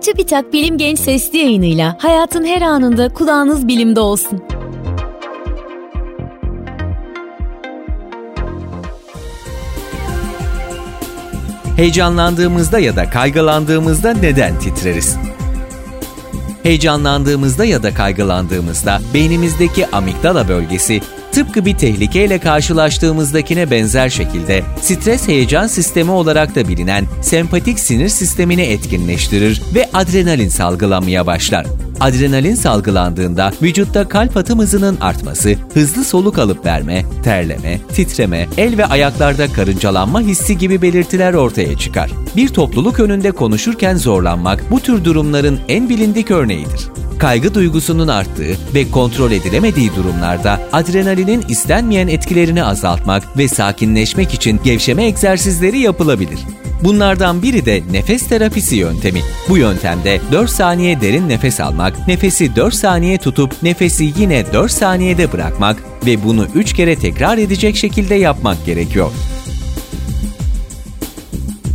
TÜBİTAK Bilim Genç Sesli yayınıyla hayatın her anında kulağınız bilimde olsun. Heyecanlandığımızda ya da kaygılandığımızda neden titreriz? Heyecanlandığımızda ya da kaygılandığımızda beynimizdeki amigdala bölgesi tıpkı bir tehlikeyle karşılaştığımızdakine benzer şekilde stres heyecan sistemi olarak da bilinen sempatik sinir sistemini etkinleştirir ve adrenalin salgılanmaya başlar. Adrenalin salgılandığında vücutta kalp atım hızının artması, hızlı soluk alıp verme, terleme, titreme, el ve ayaklarda karıncalanma hissi gibi belirtiler ortaya çıkar. Bir topluluk önünde konuşurken zorlanmak bu tür durumların en bilindik örneğidir. Kaygı duygusunun arttığı ve kontrol edilemediği durumlarda adrenalinin istenmeyen etkilerini azaltmak ve sakinleşmek için gevşeme egzersizleri yapılabilir. Bunlardan biri de nefes terapisi yöntemi. Bu yöntemde 4 saniye derin nefes almak, nefesi 4 saniye tutup nefesi yine 4 saniyede bırakmak ve bunu 3 kere tekrar edecek şekilde yapmak gerekiyor.